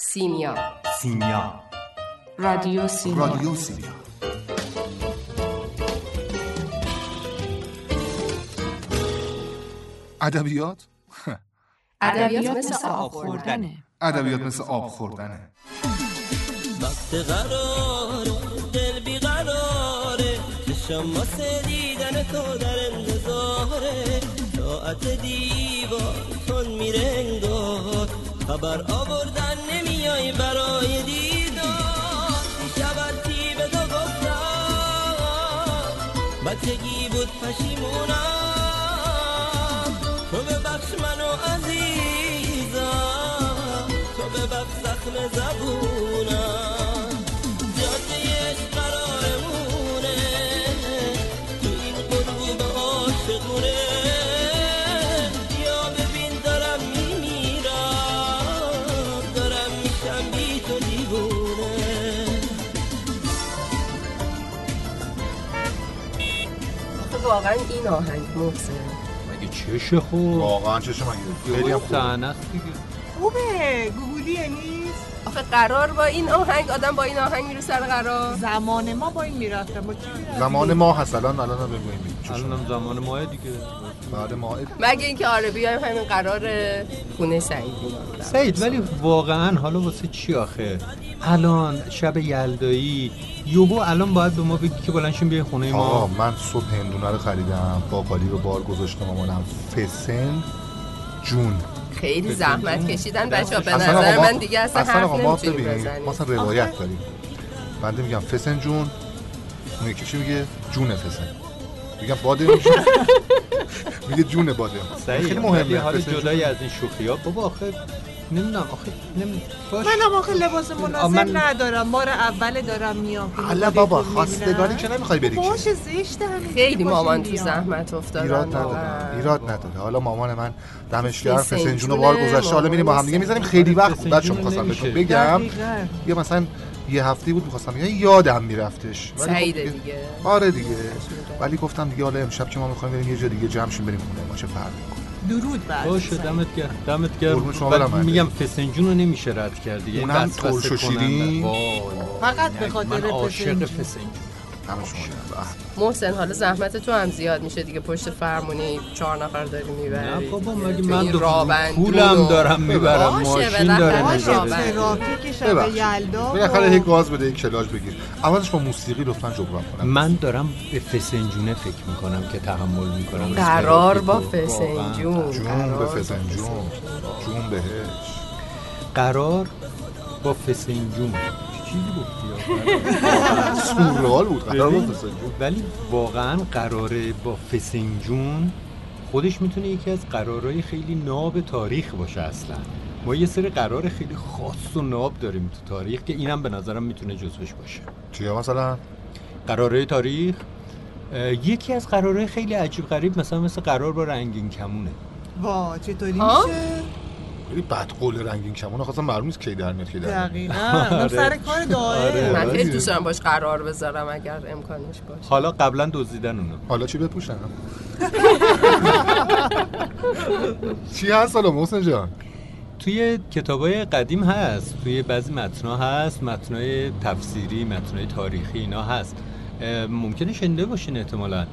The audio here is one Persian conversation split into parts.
سیمیا. سیمیا. رادیو سیمیا. رادیو سیمیا. ادبیات؟ ادبیات مثل آب خوردنه. ادبیات مثل آب خوردنه. وقت قراره دل بیقراره چشم واسه دیدن تو در انتظاره. ساعت دیوار تون میره انگار. خبر آوردن نمیای برای دیدار. شبت تی به تو گفتم بچگی بود پشیمونم. تو ببخش منو عزیزم تو ببخش زخم زبونم. جاده عشق قرارمونه تو این عاشقونه. واقعا این آهنگ محسن مگه چشه خوب واقعا چشم مگه؟ خیلی خوب خوبه. گوگلیه نیست آخه قرار با این آهنگ آدم با این آهنگ میره سر قرار. زمان ما با این می‌رفتم زمان ما هست الان الان هم بگویم الانم زمان ماه دیگه. بعد ما مگه اینکه آره بیایم همین قرار خونه سعید. سعید ولی واقعا حالا واسه چی آخه؟ الان شب یلدایی یوبو الان باید به ما بگی که بلنشیم بیای خونه آقا ما من صبح هندونه رو خریدم باقالی رو بار گذاشتم مامانم فسن جون. خیلی زحمت کشیدن. بچه ها به نظر من دیگه اصلا اصلا حرف آقا ما نمی‌تونیم بزنیم. ما اصلا روایت داریم. بنده میگم فسن جون اون یکی میگه؟ جون فسن. میگم باده میشه میگه جون باده خیلی مهمه. حالا فسن جون. جدای از این شوخی ها بابا آخه نمی‌دونم آخه نمی‌دونم باش. منم آخه لباس مناسب من- ندارم. بار اول دارم میام حالا بابا خواستگاری که نمی‌خوای بری که. باشه زشته همین خیلی مامان تو. زحمت افتادن ایراد نداره. ایراد نداره. حالا مامان من دمش گرم فسنجونه فسن جون رو بار گذاشته. حالا میریم با هم دیگه می‌زنیم. خیلی وقت بود بچه‌ها می‌خواستم. بهتون بگم. یه مثلا یه هفته بود می‌خواستم بگم یادم میرفتش. ولی خب سعیده دیگه- دیگه. آره دیگه. ولی گفتم دیگه حالا امشب که ما می‌خوایم بریم یه جا دیگه جمع شیم بریم خونه. ما چه فرقی درود بر باشه دمت گرم دمت گرم میگم فسنجون رو نمیشه رد کرد دیگه اونم ترش و. شیرین؟ فقط به من خاطر فسنجون. فسنجون گرم. محسن حالا زحمت تو هم زیاد میشه دیگه پشت فرمونی چهار نفر داری می‌بری. نه بابا. مگه من پولم دارم می‌برم ماشین داره ترافیک شب. یلدا بالاخره گاز بده یک کلاژ بگیر. اولش با موسیقی لطفا جبران کنم. من دارم به فسنجونه فکر می‌کنم که تحمل می‌کنم. قرار با فسنجون. جون قرار به با فسن جون بهش. قرار با فسنجون. چیزی گفتی؟ سورال بود قرار ولی واقعا قراره با فسنجون خودش می‌تونه یکی از قرارهای خیلی ناب تاریخ باشه اصلا. ما یه سری قرار خیلی خاص و ناب داریم تو تاریخ که اینم به نظرم می‌تونه جزوش باشه. چیه مثلا؟ قرارهای تاریخ یکی از قرارهای خیلی عجیب غریب مثلا مثل قرار با رنگین کمونه. وا چطوری ها؟ میشه؟ خیلی بد قول رنگین کمون خواستم معلوم نیست کی در میاد کی در. دقیقا. اونم سر کار داره آره. من خیلی آره. دوست دارم باش قرار بذارم اگر امکانش باشه. حالا قبلا دزدیدن اونو حالا چی بپوشم چی هست حالا محسن جان؟ توی کتابای قدیم هست توی بعضی متنها هست متنای تفسیری متنای تاریخی اینا هست. ممکنه شنیده باشین احتمالا.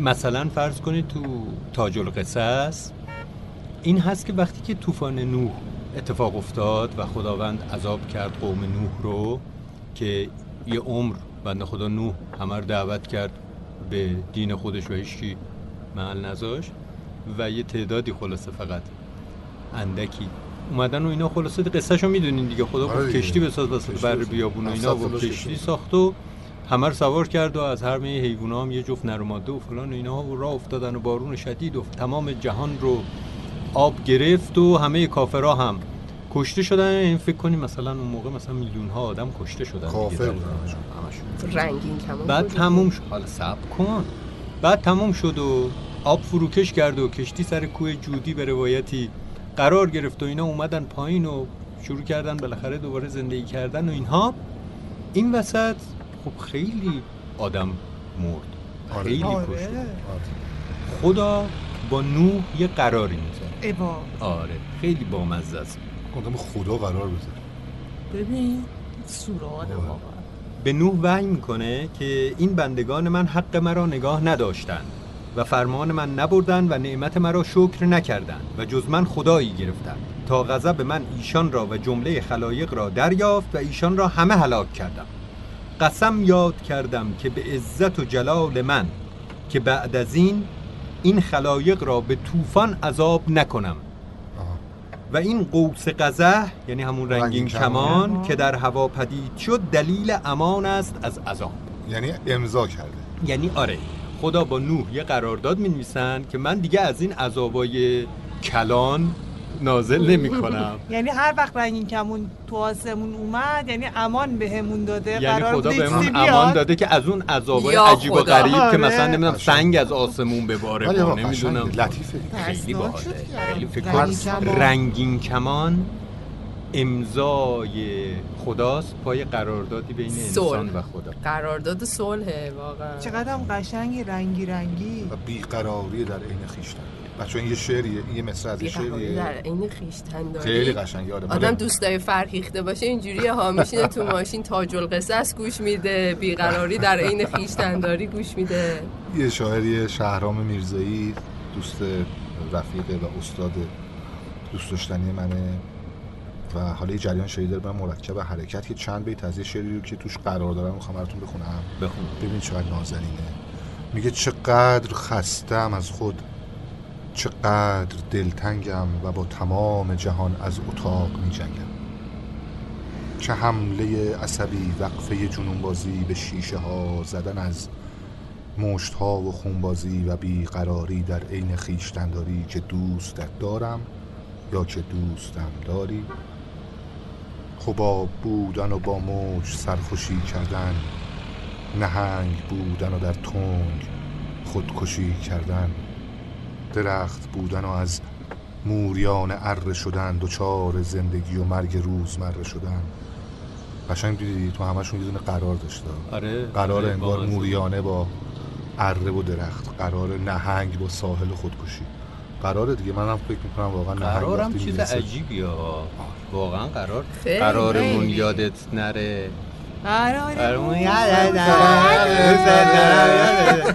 مثلا فرض کنید تو تاج القصص این هست که وقتی که طوفان نوح اتفاق افتاد و خداوند عذاب کرد قوم نوح رو که یه عمر بنده خدا نوح همه رو دعوت کرد به دین خودش و هیچکی محل نذاشت و یه تعدادی خلاصه فقط اندکی اومدن و اینا خلاصه قصهشو می‌دونین دیگه خدا آره گفت. کشتی بساز وسط بر. بیابون و اینا و کشتی. ساخت و همه رو سوار کرد و از هر می حیونا هم یه جفت نر و ماده و فلان و اینا و راه افتادن و بارون شدید و تمام جهان رو آب گرفت و همه کافرها هم کشته شدن. این فکر کنیم مثلا اون موقع مثلا میلیون ها آدم کشته شدن کافر. رنگین کمان بعد؟ تموم شد. حالا صبر کن. بعد تموم شد و آب فروکش کرد و کشتی سر کوه جودی به روایتی قرار گرفت و اینا اومدن پایین و شروع کردن بالاخره دوباره زندگی کردن و اینها. این وسط خب خیلی آدم مرد. آره. خیلی آره. کشته. خدا با نوح یه قراری می‌ذاره. ایوا. آره خیلی بامزه است. گفتم خدا قرار بذاره ببین سوراده واقعا به نوح وحی می‌کنه که این بندگان من حق مرا نگاه نداشتند و فرمان من نبردند و نعمت مرا شکر نکردند و جز من خدایی گرفتند. تا غضب من ایشان را و جمله خلایق را دریافت و ایشان را همه هلاک کردم. قسم یاد کردم که به عزت و جلال من که بعد از این این خلایق را به طوفان عذاب نکنم. و این قوس قزح یعنی همون رنگین کمان. که در هوا پدید شد دلیل امان است از عذاب یعنی امضا کرده یعنی آره خدا با نوح یه قرارداد می که من دیگه از این عذابای کلان نازل نمی کنم یعنی هر وقت رنگین کمون تو آسمون اومد یعنی امان بهمون داده یعنی خدا بهمون امان. داده که از اون عذابای عجیب و. غریب که آره. مثلا نمی‌دونم. سنگ از آسمون بباره ما آقا نمی‌دونم لطیفه خیلی باحاله خیلی فکر رنگین کمان. رنگین کمان امضای خداست پای قراردادی بین انسان صلح. و خدا قرارداد صلحه واقعا چقدر هم قشنگی رنگی رنگی و بیقراری در عین خیشتن بچه این یه شعریه این یه مصر از یه شعریه در عین خیشتن خیلی قشنگه آره آدم دوستای فرهیخته باشه اینجوری ها میشینه تو ماشین تاج القصص گوش میده بیقراری در عین خیشتنداری گوش میده. یه شاعری شهرام میرزایی دوست رفیق و استاد دوست داشتنی منه و حالا یه جریان شعری داره به مرکب حرکت که چند بیت از یه شعری رو که توش قرار دارم می‌خوام براتون بخونم. بخون. ببین چقدر نازنینه. میگه چقدر خستم از خود. چقدر دلتنگم و با تمام جهان از اتاق میجنگم چه حمله عصبی وقفه جنونبازی به شیشه ها زدن از مشت ها و خونبازی و بیقراری در عین خیشتنداری که دوستت دارم یا که دوستم داری. خباب بودن و با موج سرخوشی کردن نهنگ بودن و در تنگ خودکشی کردن. درخت بودن و از موریان اره شدن دچار زندگی و مرگ روزمره شدن. قشنگ دیدی؟ تو همشون یه دونه قرار داشته. آره. قرار آره، انگار موریانه با اره و درخت. قرار نهنگ با ساحل خودکشی. قراره دیگه. منم فکر می‌کنم واقعا نهنگ قرارم چیز میرسه- عجیبی ها واقعا قرار. قرارمون. یادت نره.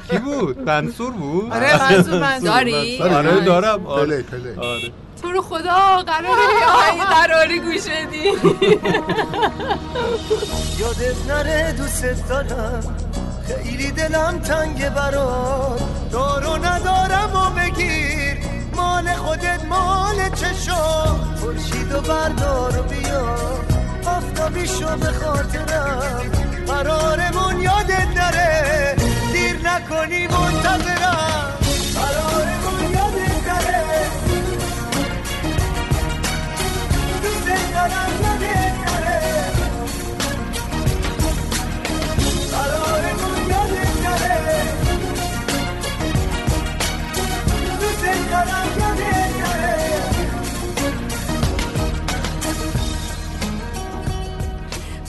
کی بود منصور بود آره منصور داری؟ آره دارم آره آره تو رو خدا قراره آهنگ قراری گوش بدی یادت نره دوست دارم خیلی دلم تنگ برات دارو ندارم و بگیر مال خودت مال چشم خورشید و بردار و بیا آفتابی شو به خاطرم. قرارمون یادت نره دیر نکنی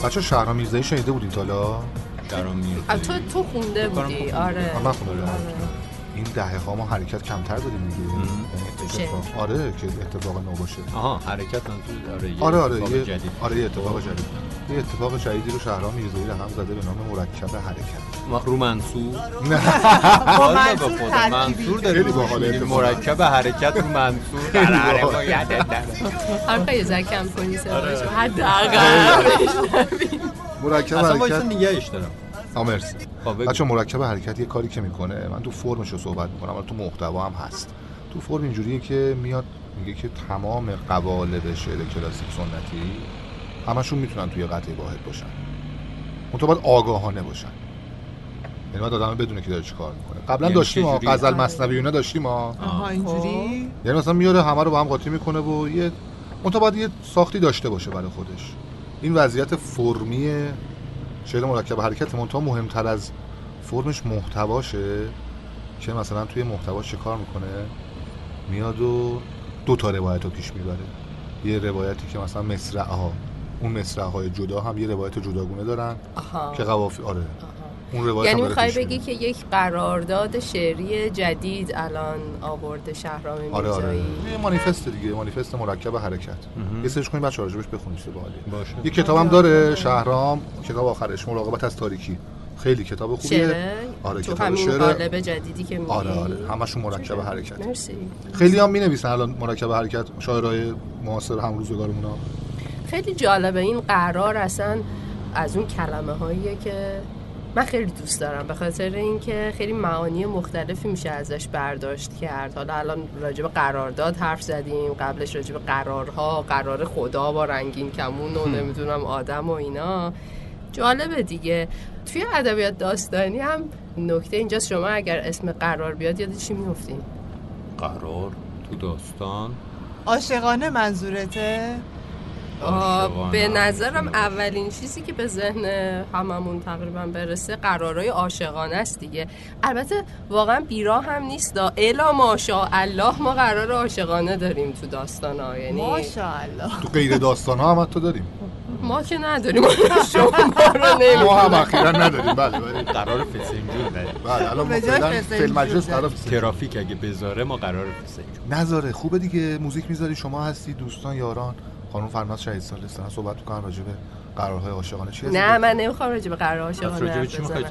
بچه شهرام میرزایی شنیده بودین حالا؟ میاد آه، تو تو خونده بودی. آره. من خوندم. آره. این دهه ها ما حرکت کمتر داریم دیگه. یعنی اتفاق. آره که اتفاق نو باشه. آها حرکت منظور آره یه آره آره اتفاق یه جدید. آره یه اتفاق جدید. یه اتفاق جدیدی رو شهرام میرزایی رقم زده به نام مرکب حرکت. رو منصور. نه. به منصور منصور. داره خیلی باحال. مرکب حرکت رو منصور. ما یادت نره. حرفا یه ذره کم کنی آره. صداشو حداقل مرکب حرکت نگهش دارم. آه، مرسی. خب. بچه مرکب حرکت یه کاری که می‌کنه. من تو فرمش رو صحبت می‌کنم. ولی تو محتوا هم هست. تو فرم اینجوریه که میاد میگه که تمام قوالب شعر کلاسیک سنتی همشون می‌تونن توی قطعه واحد باشن. منتها باید آگاهانه باشن. یعنی باید آدم بدونه که داره چی کار می‌کنه. قبلا یعنی داشتیم ما چجوری؟ غزل مصنوی اینا داشتیم ما آها اینجوری؟ یعنی مثلا میاره همه رو با هم قاطی می‌کنه و یه منتها باید یه ساختی داشته باشه برای خودش. این وضعیت فرمی شعر مرکب حرکت منتها مهمتر از فرمش محتواشه که مثلا توی محتواش چه کار می‌کنه؟ میاد و دو تا روایت رو پیش می‌بره. یه روایتی که مثلا مصرع ها اون مصرع های جدا هم یه روایت جداگونه دارن آها. که قوافی آره. اون روایت یعنی می‌خوای بگی. که یک قرارداد شعری جدید الان آورده شهرام آره آره. میرزایی. یه مانیفست دیگه مانیفست مرکب حرکت. یه سرچ کنید بچه‌ها راجبش بخونید باشه. یه کتابم داره شهرام کتاب آخرش مراقبت از تاریکی. خیلی کتاب خوبیه. آره تو همین شعر قالب جدیدی که میگی. آره آره همشون مرکب حرکت. مرسی. خیلی هم می‌نویسن الان مرکب حرکت شاعرای معاصر هم روزگارمون ها. خیلی جالبه این قرار اصلا از اون کلمه هاییه که من خیلی دوست دارم به خاطر اینکه خیلی معانی مختلفی میشه ازش برداشت کرد. حالا الان راجع به قرارداد حرف زدیم قبلش راجع به قرارها قرار خدا با رنگین کمون و نمی‌دونم آدم و اینا. جالبه دیگه. توی ادبیات داستانی هم نکته اینجاست شما اگر اسم قرار بیاد یاد چی میفتیم قرار تو داستان. عاشقانه منظورته. به نظرم اولین چیزی که به ذهن هممون تقریبا برسه قرارای عاشقانه است دیگه. البته واقعا بیراه هم نیست دا. الا ماشاءالله ما قرار عاشقانه داریم تو داستان ها یعنی ماشاءالله تو غیر داستان ها هم حتی داریم. ما که نداریم. شما ما رو نمی‌دونید. ما هم اخیرا نداریم. بله بله. قرار فسنجون داریم بله الان فعلا فسنجون فیلم مجلس. قرار. ترافیک اگه بذاره ما قرار فسنجون. نذاره خوبه دیگه. موزیک می‌ذاری شما هستی دوستان یاران. خانم فرناز شهید سال دارن صحبت می‌کنن راجع به قرارهای عاشقانه. چی نه من نمی‌خوام راجع به قرار عاشقانه راجع به حرف چی می‌خوای؟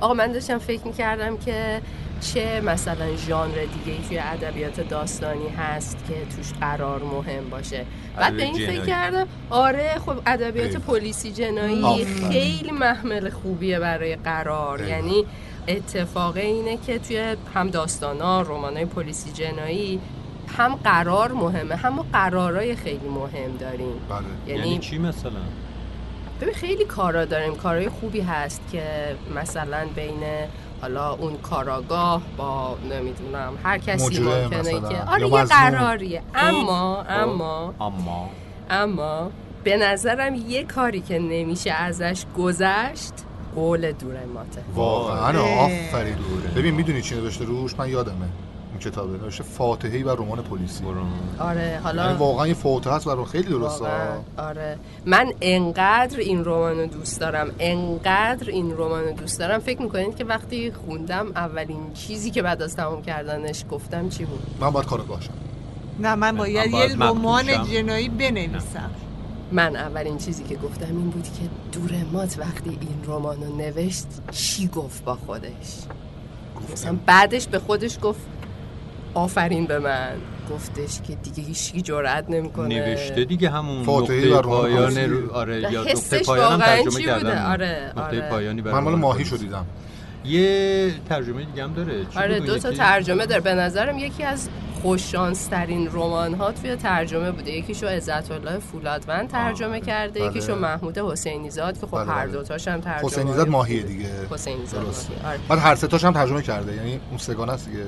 آقا من داشتم فکر می‌کردم که چه مثلا ژانر دیگه ای توی ادبیات داستانی هست که توش قرار مهم باشه بعد به این ادبیات فکر جنایی. کردم آره خب ادبیات. پلیسی جنایی. خیلی محمل خوبیه برای قرار. یعنی اتفاق اینه که توی هم داستانا رمانای پلیسی جنایی هم قرار مهمه هم قرارای خیلی مهم داریم بله یعنی چی مثلا ببین خیلی کارا داریم کارهای خوبی هست که مثلا بین حالا اون کاراگاه با نمی‌دونم هر کسی ممکنه. که آره یه. قراریه. اما اما اما. اما به نظرم یه کاری که نمیشه ازش گذشت قول دورماته واقعا. اه. آفرین. ببین می‌دونی چی نوشته روش؟ من یادمه. کتابه نوشته فاتحه‌ای بر رمان پلیسی. آره یعنی حالا واقعا یه فاتحه است برای خیلی درسته آره. من انقدر این رمان رو دوست دارم انقدر این رمان رو دوست دارم. فکر می‌کنید که وقتی خوندم اولین چیزی که بعد از تمام کردنش گفتم چی بود؟ من باید کارگاه شم نه من باید من باید یه رمان. جنایی بنویسم. من اولین چیزی که گفتم این بود که دورمات وقتی این رمان رو نوشت چی گفت با خودش؟ مثلا بعدش به خودش گفت آفرین به من گفتش که دیگه هیچکی جرأت نمی‌کنه نوشته دیگه همون نقطه پایان. رو- آره یا نقطه پایان هم ترجمه بوده؟ آره، نقطه آره. پایانی برای من مال ماهی پلیسی. شدیدم یه ترجمه دیگه هم داره آره دو تا؟ ترجمه داره به نظرم یکی از خوششانس ترین رمان ها توی ترجمه بوده. یکیشو عزت الله فولادوند ترجمه کرده بله. یکیشو محمود حسینی زاد که خب بله، هر بله. دوتاش هم ترجمه حسینی زاد ماهیه دیگه. حسینی زاد آره. بعد هر سه تاش هم ترجمه کرده. یعنی اون سگانه است دیگه.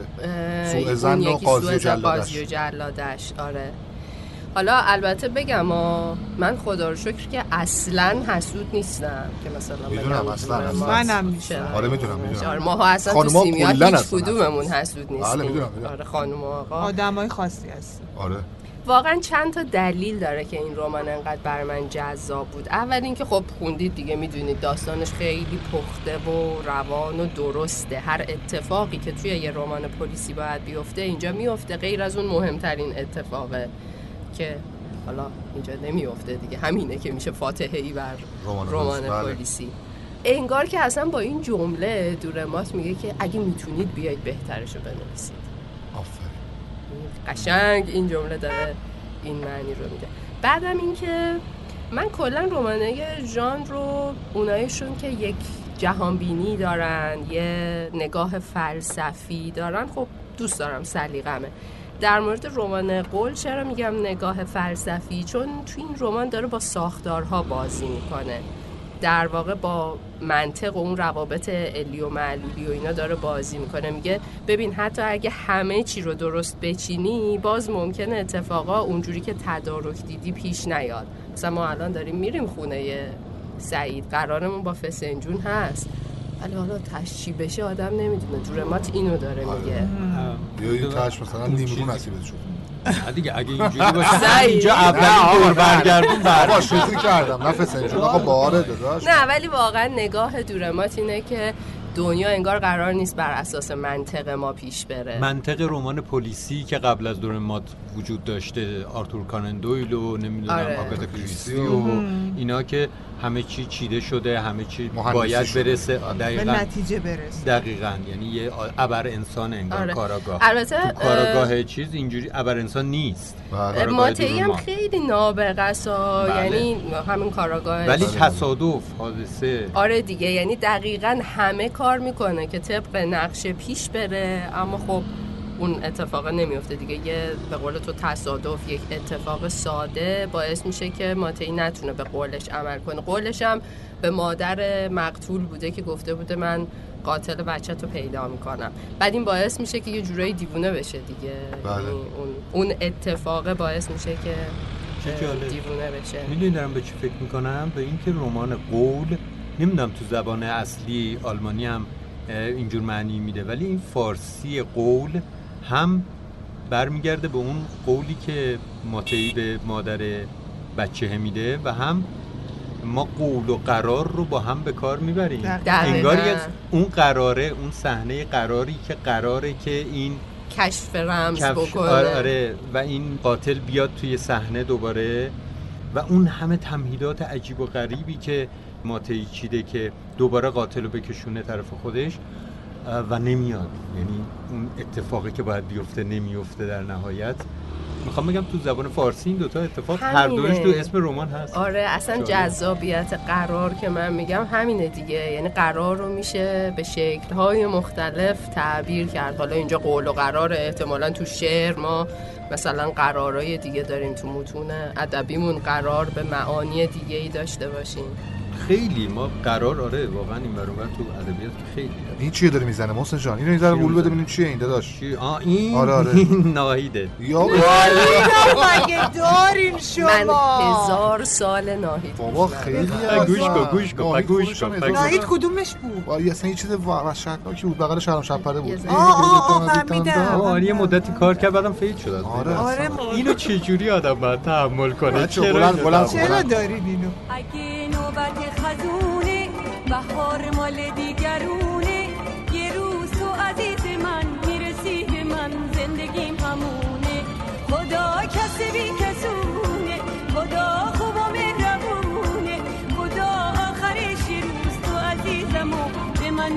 سوء ظن و قاضی و جلادش. قاضی و جلادش. آره. حالا البته بگم آ، من خدا رو شکر که اصلا حسود نیستم که مثلا می‌دونم، اصلا،. ما- منم. چرا؟ آره، می‌دونم، می‌دونم. آره ماها اصلا تو سیمیا هیچ کدوممون حسود حسود نیستیم بله، می‌دونم،. آره خانم و آقا آدم های خاصی هست آره واقعا چند تا دلیل داره که این رمان انقدر بر من جذاب بود اول اینکه خب خوندید دیگه می‌دونید داستانش خیلی پخته و روان و درسته هر اتفاقی که توی یه رمان پلیسی باید بیفته اینجا میفته غیر از اون مهمترین اتفاقه که حالا اینجا نمیفته دیگه. همینه که میشه فاتحه ای بر رمان پلیسی، بله. پلیسی. انگار که اصلا با این جمله دورمات میگه که اگه می‌تونید بیاید بهترشو بنویسید. آفرین. قشنگ این جمله داره این معنی رو میده. بعدم اینکه من کلا رمانه ژان رو اونایشون که یک جهانبینی دارن یه نگاه فلسفی دارن خب دوست دارم سلیقمه. در مورد رمان قول چرا میگم نگاه فلسفی؟ چون تو این رمان داره با ساختارها بازی می‌کنه. در واقع با منطق و اون روابط علی و معلولی و اینا داره بازی می‌کنه. میگه ببین حتی اگه همه چی رو درست بچینی باز ممکنه اتفاقا اونجوری که تدارک دیدی پیش نیاد. مثلا ما الان داریم میریم خونه سعید. قرارمون با فسنجون هست. ولی حالا تش چی بشه آدم نمی‌دونه. دورمات اینو داره آره. میگه. یا این. تاش مثلا اون نیمرو چیزی- نصیبت شد. نه دیگه اگه اینجوری باشه اولین آقا، دور. برگردون آقا بر شوخی کردم. نفس اینجا آقا باره داداش. نه ولی واقعا نگاه دورمات اینه که دنیا انگار قرار نیست بر اساس منطق ما پیش بره منطق رمان پلیسی که قبل از دور مات وجود داشته آرتور کانن دویل و نمی‌دونم آره. آگاتا کریستی و اینا که همه چی چیده شده همه چی باید شده. برسه به دقیقا نتیجه برس دقیقا یعنی یه ابر انسان انگار آره. کاراگاه البته تو کاراگاه چیز اینجوری ابر انسان نیست بله. دور هم. خیلی نابغه است. بله. یعنی همین کاراگاه ولی. تصادف حادثه آره دیگه یعنی دقیقا همه کار می‌کنه که طبق نقشه پیش بره اما خب اون اتفاق نمیفته دیگه. یه به قول تو تصادف یک اتفاق ساده باعث میشه که ماتی نتونه به قولش عمل کنه. قولش هم به مادر مقتول بوده که گفته بوده من قاتل بچه تو پیدا می‌کنم. بعد این باعث میشه که یه جورایی دیوونه بشه دیگه. بله. یعنی اون, اون اتفاق باعث میشه که. دیوونه بشه. می‌دونی دارم به چی فکر می‌کنم؟ به اینکه رمان قول نمی‌دونم تو زبان اصلی آلمانی هم اینجور معنی میده ولی این فارسی قول هم برمیگرده به اون قولی که ماتی به مادر بچه میده و هم ما قول و قرار رو با هم به کار می‌بریم. انگار اون قراره اون صحنه قراری که قراره که این کشف رمز بکنه. آره, آره و این قاتل بیاد توی صحنه دوباره و اون همه تمهیدات عجیب و غریبی که ماتی چیده که دوباره قاتل رو بکشونه طرف خودش و نمیاد. یعنی اون اتفاقی که باید بیفته نمیفته در نهایت. می‌خوام بگم تو زبان فارسی این دوتا اتفاق هر همینه. دوش تو اسم رمان هست آره اصلا. جذابیت قرار که من میگم همینه دیگه یعنی قرار رو میشه به شکل‌های مختلف تعبیر کرد حالا اینجا قول و قرار احتمالا تو شعر ما مثلا قرارهای دیگه داریم تو متون ادبیمون قرار به معانی دیگه ای داشته باشیم خیلی ما قرار آره واقعا این برابر تو ادبیات که خیلی هست. این چیه داره می‌زنه محسن جان اینو ذره چیه قول بده؟ ببینیم چیه این داداش چی؟ آه این آره، آره. این ناهیده یا مگه دارین شما من هزار سال ناهید بابا. خیلی گوش کن،. گوش کن، ناهید گوش کن،. ناهید. کدومش بود وای اصلا یه چیز وحشتناکی بود بغل شهرام شپره بود یه ذره. آه، فهمیدم. آره یه مدتی کار کرد بعدم فیل شد آره بین. آره اینو چجوری آدم باید تحمل کنه چرا بلند- بلند- چرا دارین اینو اگه نوبت خزونه بهار مال دیگرونه. یه روز تو عزیز من می‌رسی به من زندگیم همونه. خدا کسی بی کسونه خدا خوب و مهربونه. خدا آخرش روز تو عزیزم و به من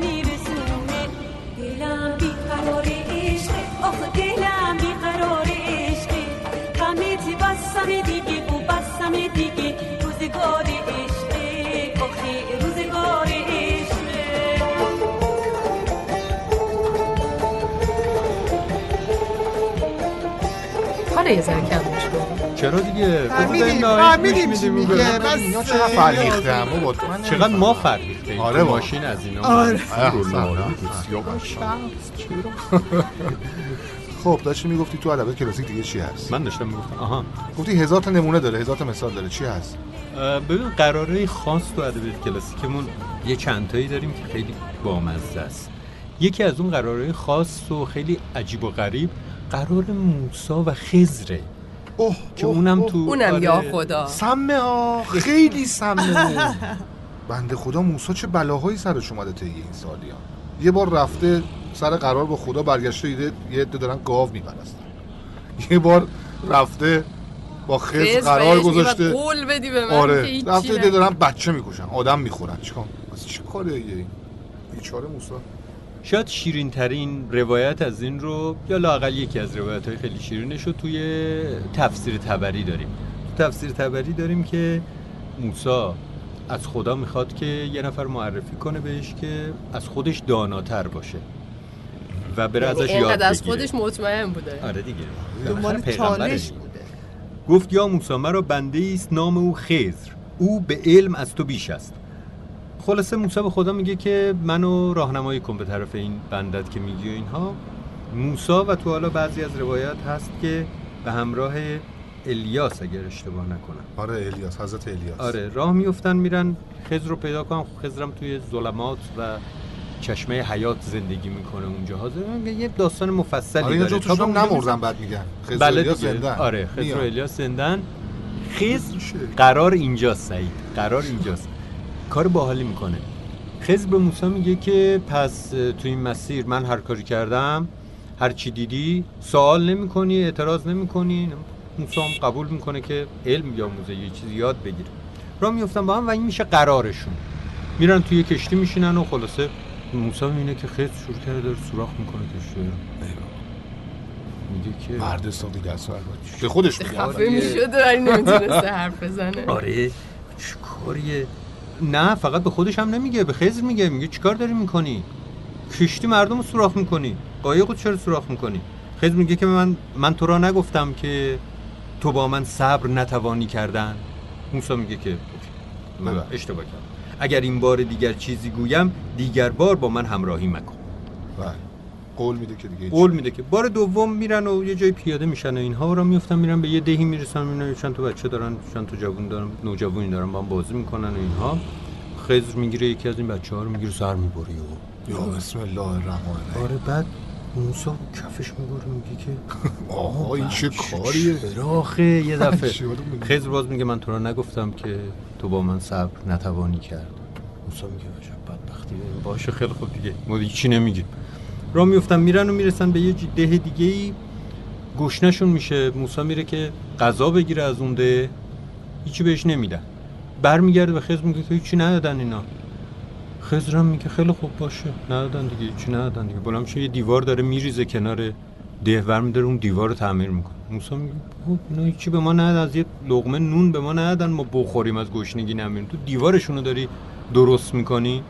کار یه ذره کم. چرا دیگه؟ فهمیدیم، فهمیدیم چی میدیم میگه. بس- اینا چقدر فرهیخته بابا چقدر ما فرهیخته آره آره. ماشین از اینا آره. خب داشتی می‌گفتی تو ادبیات کلاسیک دیگه چی هست؟ من داشتم می‌گفتم آها. گفتی هزار تا نمونه داره هزار تا مثال داره. چی هست؟ ببین قراره خاص تو ادبیات کلاسیکمون یه چند تایی داریم که خیلی بامزه است. یکی از اون قرارهای خاص و خیلی عجیب و غریب قرار موسا و خزره اوه که اوه، اونم اوه. تو اونم آره، یا خدا. سمه ها خیلی سمه. بنده خدا موسا چه بلاهایی سرش اومده طی این سالی ها یه بار رفته سر قرار با خدا برگشته دیده یه عده دارن گاو میپرستن یه بار رفته با خز قرار گذاشته. قول بدی به من آره. رفته نگی. دارن بچه می‌کشن. آدم می‌خورن. چیکار از چه کاره این؟ بیچاره موسی شاید شیرین ترین روایت از این رو یا لاقل یکی از روایت های خیلی شیرینش رو توی تفسیر تبری داریم. تو تفسیر تبری داریم که موسا از خدا می‌خواد که یه نفر معرفی کنه بهش که از خودش داناتر باشه و بره ازش یعنی یاد اینقدر از بگیره. خودش مطمئن بوده. آره دیگه. دنبال چالش. بوده. گفت یا موسی مرا بنده است نام او خزر او به علم از تو بیش است. خلاصه موسی به خدا میگه که منو راهنمایی کن به طرف این بندت که میگی و اینها. موسی و تو حالا بعضی از روایات هست که به همراه الیاس اگر اشتباه نکنم. آره الیاس حضرت الیاس. آره راه میفتن میرن خضر رو پیدا کنن. خضرم توی ظلمات و چشمه حیات زندگی می‌کنه اونجا. حاضر یه داستان مفصلی آره داره. تا اونجا نمردن بعد میگن. خضر بله الیاس زندن. آره خضر و. الیاس زندن. خضر. قرار اینجاست سعید. قرار اینجاست. کار باحالی می‌کنه. خضر به موسی میگه که پس تو این مسیر من هر کاری کردم هر چی دیدی سوال نمی‌کنی اعتراض نمی‌کنی. موسی هم قبول می‌کنه که علم بیاموزه یه چیزی یاد بگیره. را میفتن با هم و این میشه قرارشون. میرن توی کشتی میشینن و خلاصه موسی می‌بینه که خضر شروع کرده داره سوراخ می‌کنه کشتی رو. میگه که مرد دست به خودش میگه خفه می‌شد ولی نمی‌تونسته حرف بزنه. آره. چیکاریه نه فقط به خودش هم نمیگه به خضر میگه میگه چیکار داری می‌کنی؟ کشتی مردم رو سوراخ می‌کنی قایق رو چرا سوراخ می‌کنی؟ خضر میگه که من من تو را نگفتم که تو با من صبر نتوانی کردن. موسی میگه که من بله. اشتباه کردم. اگر این بار دیگر چیزی گویم دیگر بار با من همراهی مکن. بله. قول میده که دیگه قول میده که بار دوم میرن و یه جای پیاده میشن و اینها را میفتن میرن به یه دهی می‌رسن می‌بینن چند تا بچه دارن چند تا جوون دارن نوجوانی دارن با هم بازی می‌کنن و اینها. خضر می‌گیره یکی از این بچه ها رو می‌گیره سر می‌بره. و یا بسم الله الرحمن الرحیم. آره بعد موسی کفش می‌بره میگه که آها این چه کاریه؟ راخه یه دفعه؟ خضر باز میگه من تو را نگفتم که تو با من صبر نتوانی کرد. موسی میگه عجب بدبختی. باشه خیلی خوب دیگه. ما چی نمیگیم را میفتن میرن و می‌رسن به یه ده دیگه ای گشنشون میشه. موسی میره که غذا بگیره از اون ده. هیچی بهش نمیدن. برمیگرده به خضر میگه که هیچی ندادن اینا. هم میگه خیلی خوب باشه. ندادن دیگه هیچی ندادن دیگه. میشه یه دیوار داره میریزه کنار ده برمیداره اون دیوار رو تعمیر می‌کنه. موسی میگه خب اینا هیچی به ما ندادن. از یه لقمه نون به ما ندادن. ما بخوریم از گشنگی نمیریم. تو دیوارشونو داری درست می‌کنی؟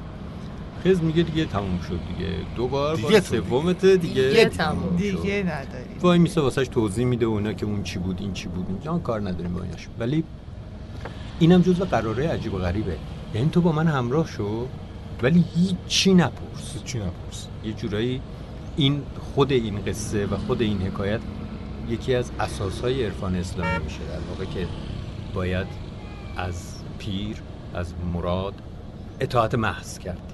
خضر میگه دیگه تموم شد دیگه. دو بار دیگه تو دیگه. سومت دیگه, دیگه تموم. دیگه نداری وای میسه واسهش توضیح میده و اینا که اون چی بود این چی بود. اینجا کار نداریم با ایناش. ولی اینم جزو قراره عجیب و غریبه. یعنی تو با من همراه شو ولی هیچی نپرس. چی نپرس. یه جورایی این خود این قصه و خود این حکایت یکی از اساسهای عرفان اسلامی میشه. در واقع که باید از پیر از مراد اطاعت محض کرد.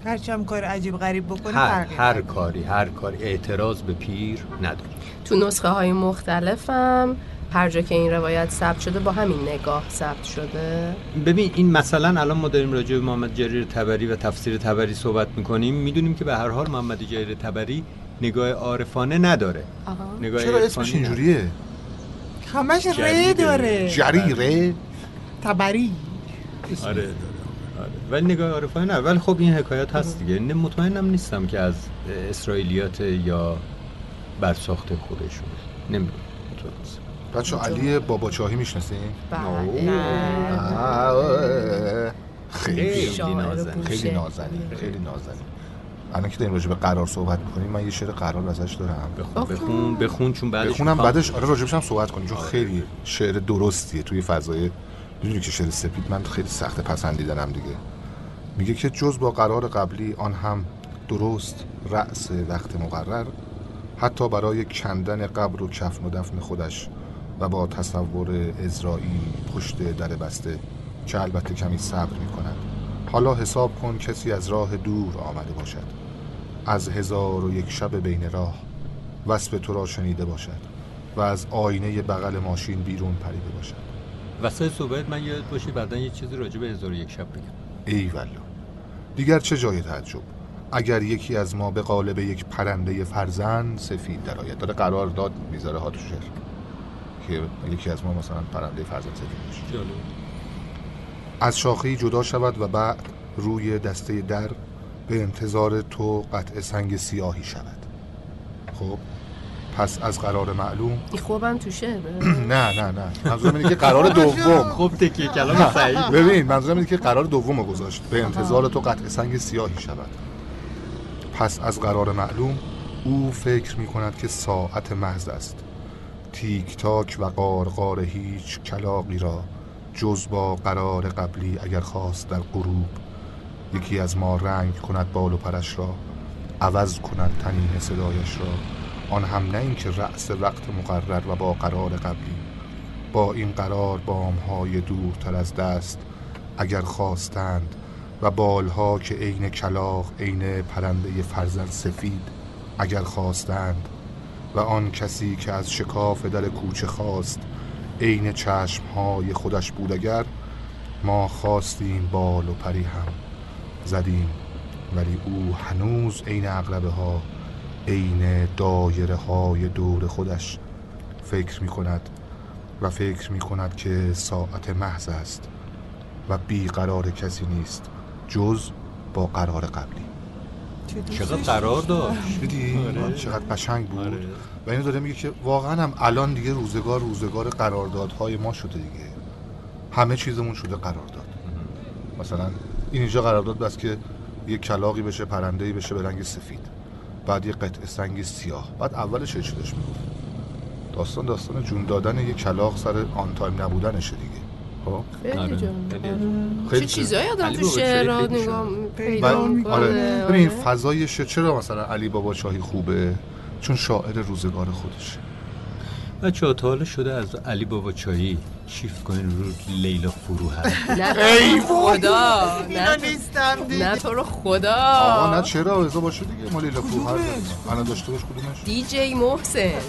دیگه. هرچی کار عجیب غریب بکنه هر, هر نداره. کاری هر کاری اعتراض به پیر نداری تو نسخه های مختلفم هر جا که این روایت ثبت شده با همین نگاه ثبت شده ببین این مثلا الان ما داریم راجع به محمد جریر تبری و تفسیر تبری صحبت می‌کنیم می‌دونیم که به هر حال محمد جریر تبری نگاه عارفانه نداره آها. نگاه چرا اسمش اینجوریه همش ره. داره جریره تبری نداره. آره آره. ولی نگاه عارفانه نه. ولی خب این حکایت هست دیگه. نه مطمئنم نیستم که از اسرائیلیات یا برساخته خودشون. نمی‌دونم. بچه علی بابا چاهی می‌شناسین؟ بله. خیلی. شاعر نازنین. خیلی بوشه. نازنین خیلی نازنین. الان که داریم راجع به قرار صحبت می‌کنیم من یه شعر قرار ازش دارم. بخون بخون بخون چون بعدش بخونم بعدش آره راجبش هم صحبت کنیم. چون خیلی شعر درستیه توی فضای می‌دونی که شعر سپید من خیلی سخت پسندیدنم دیگه. میگه که جز با قرار قبلی آن هم درست رأس وقت مقرر حتی برای کندن قبر و کفن و دفن خودش و با تصور ازرایی پشت در بسته که البته کمی صبر می کند حالا حساب کن کسی از راه دور آمده باشد. از هزار و یک شب بین راه وصف تو را شنیده باشد و از آینه بغل ماشین بیرون پریده باشد. وسط صحبت من یاد باشه بعدا یه چیزی راجع به هزار و یک شب بگم. ای والا دیگر چه جای تعجب؟ اگر یکی از ما به قالب یک پرنده فرزند سفید درآید داره قرار داد می‌ذاره ها تو شعر که یکی از ما مثلا پرنده فرزند سفید میشه جالب. از شاخهای جدا شود و بعد روی دسته در به انتظار تو قطع سنگ سیاهی شود. خب؟ پس از قرار معلوم؟ خوبم تو شعره نه نه نه. منظورم اینه که قرار دوم. خب تکیه. کلام سعید. ببین منظورم اینه که قرار دوم رو گذاشت. به انتظار تو قطع سنگ سیاهی شود. پس از قرار معلوم او فکر می کند که ساعت محض است. تیک تاک و قارقار هیچ کلاقی را جز با قرار قبلی اگر خواست در غروب یکی از ما رنگ کند بال و پرش را عوض کند تنین صدایش را. آن هم نه اینکه رأس وقت مقرر و با قرار قبلی. با این قرار بامهای دورتر از دست اگر خواستند و بالها که عین کلاق عین پرنده فرزن سفید اگر خواستند و آن کسی که از شکاف در کوچه خواست عین چشمهای خودش بود اگر ما خواستیم بال و پری هم زدیم ولی او هنوز عین اغلبه ها عین دایره های دور خودش فکر می کند و فکر می کند که ساعت محض است و بیقرار کسی نیست جز با قرار قبلی. چقدر قرار داشت؟ دیدی؟ آره. چقدر قشنگ بود. آره. و اینو داره میگه که واقعا هم الان دیگه روزگار روزگار قراردادهای ما شده دیگه. همه چیزمون شده قرارداد. مثلا این اینجا قرارداد بس که یه کلاقی بشه پرنده‌ای بشه به رنگ سفید. بعد یه قطعه سنگ سیاه. بعد اولش چه چیزش می‌گفت؟ داستان داستان جون دادن یه کلاق سر آن تایم نبودنشه دیگه. خب؟ خیلی آره. جالب. خیلی آره. چه چیزایی آدم تو شعر نگاه شد. پیدا می‌کنه آره. ببین فضای شه چرا مثلا علی بابا شاهی خوبه؟ چون شاعر روزگار خودشه. بچه تا حالا شده از علی بابا چایی؟ شیفت کنین رو لیلا فروهر. نه خدا اینا نه نیستم دیگه. نه تو رو خدا. آقا نه چرا؟ رضا باشه دیگه. ما لیلا فروهر داریم. الان داشته باش کدومش؟ دی جی محسن.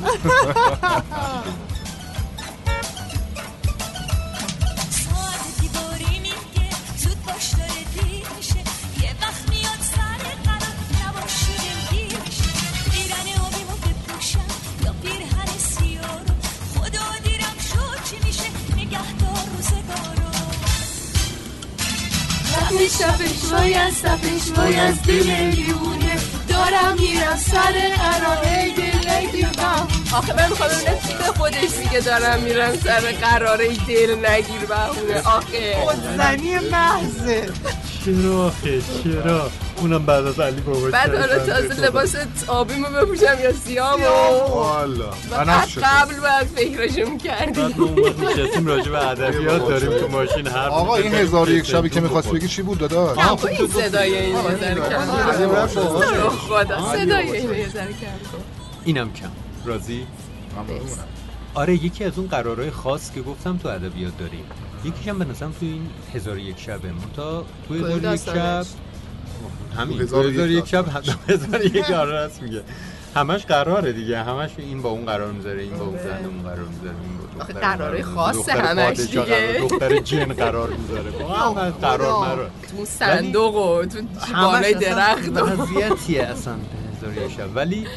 وای از تپش وای از دل دیوونه دارم میرم سر قراره دل نگیرم آخه من می‌خوام ببینم چی به خودش میگه. دارم میرم سر قراره دل نگیر بهونه آخه. خودزنی محضه. چرا آخه چرا اونم بعد از علی بابا بعد حالا تازه لباس آبیمو بپوشم یا سیامو والا بعد. قبل باید فکرشو بعد می‌کردی ما اون راجع به ادبیات داریم تو ماشین حرف آقا این. هزار یک شبی که می‌خواست. بگی چی بود داداش نه با این صدای این آره،. آره، آره. خدا آره، صدای آره. این اینم کم راضی آره یکی از اون قرارهای خاص که گفتم تو ادبیات داریم یکیش هم به نظرم تو این هزار یک شبه تا تو هزار یک شب. همین. تو تو هزار و هزار و یک یک شب هزار و یک قرار هست میگه. همش قراره دیگه. همش این با اون قرار می‌ذاره این با اون زن اون قرار می‌ذاره این با قراره دختر همش دیگه. دختر جن قرار می‌ذاره. همه قرار مرار تو صندوق و تو بالای درخت وضعیتیه اصلا هزار و یک شب. ولی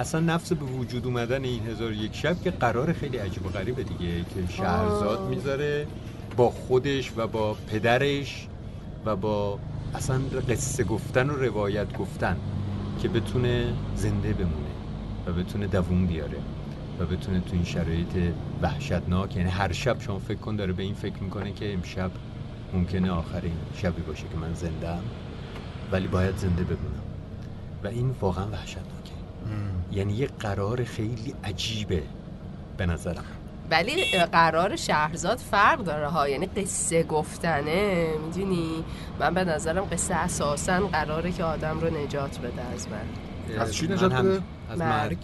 اصلا نفس به وجود اومدن این هزار و یک شب که قرار خیلی عجیب و غریبه دیگه که شهرزاد می‌ذاره با خودش و با پدرش و با اصلا قصه گفتن و روایت گفتن که بتونه زنده بمونه و بتونه دووم بیاره و بتونه تو این شرایط وحشتناک یعنی هر شب شما فکر کن داره به این فکر می‌کنه که امشب ممکنه آخرین شبی باشه که من زنده ولی باید زنده بمونم. و این واقعا وحشتناکه. یعنی یه قرار خیلی عجیبه به نظرم. ولی قرار شهرزاد فرق داره ها. یعنی قصه گفتنه می‌دونی؟ من به نظرم قصه اساسا قراره که آدم رو نجات بده از من از چی نجات بده؟ از مرگ.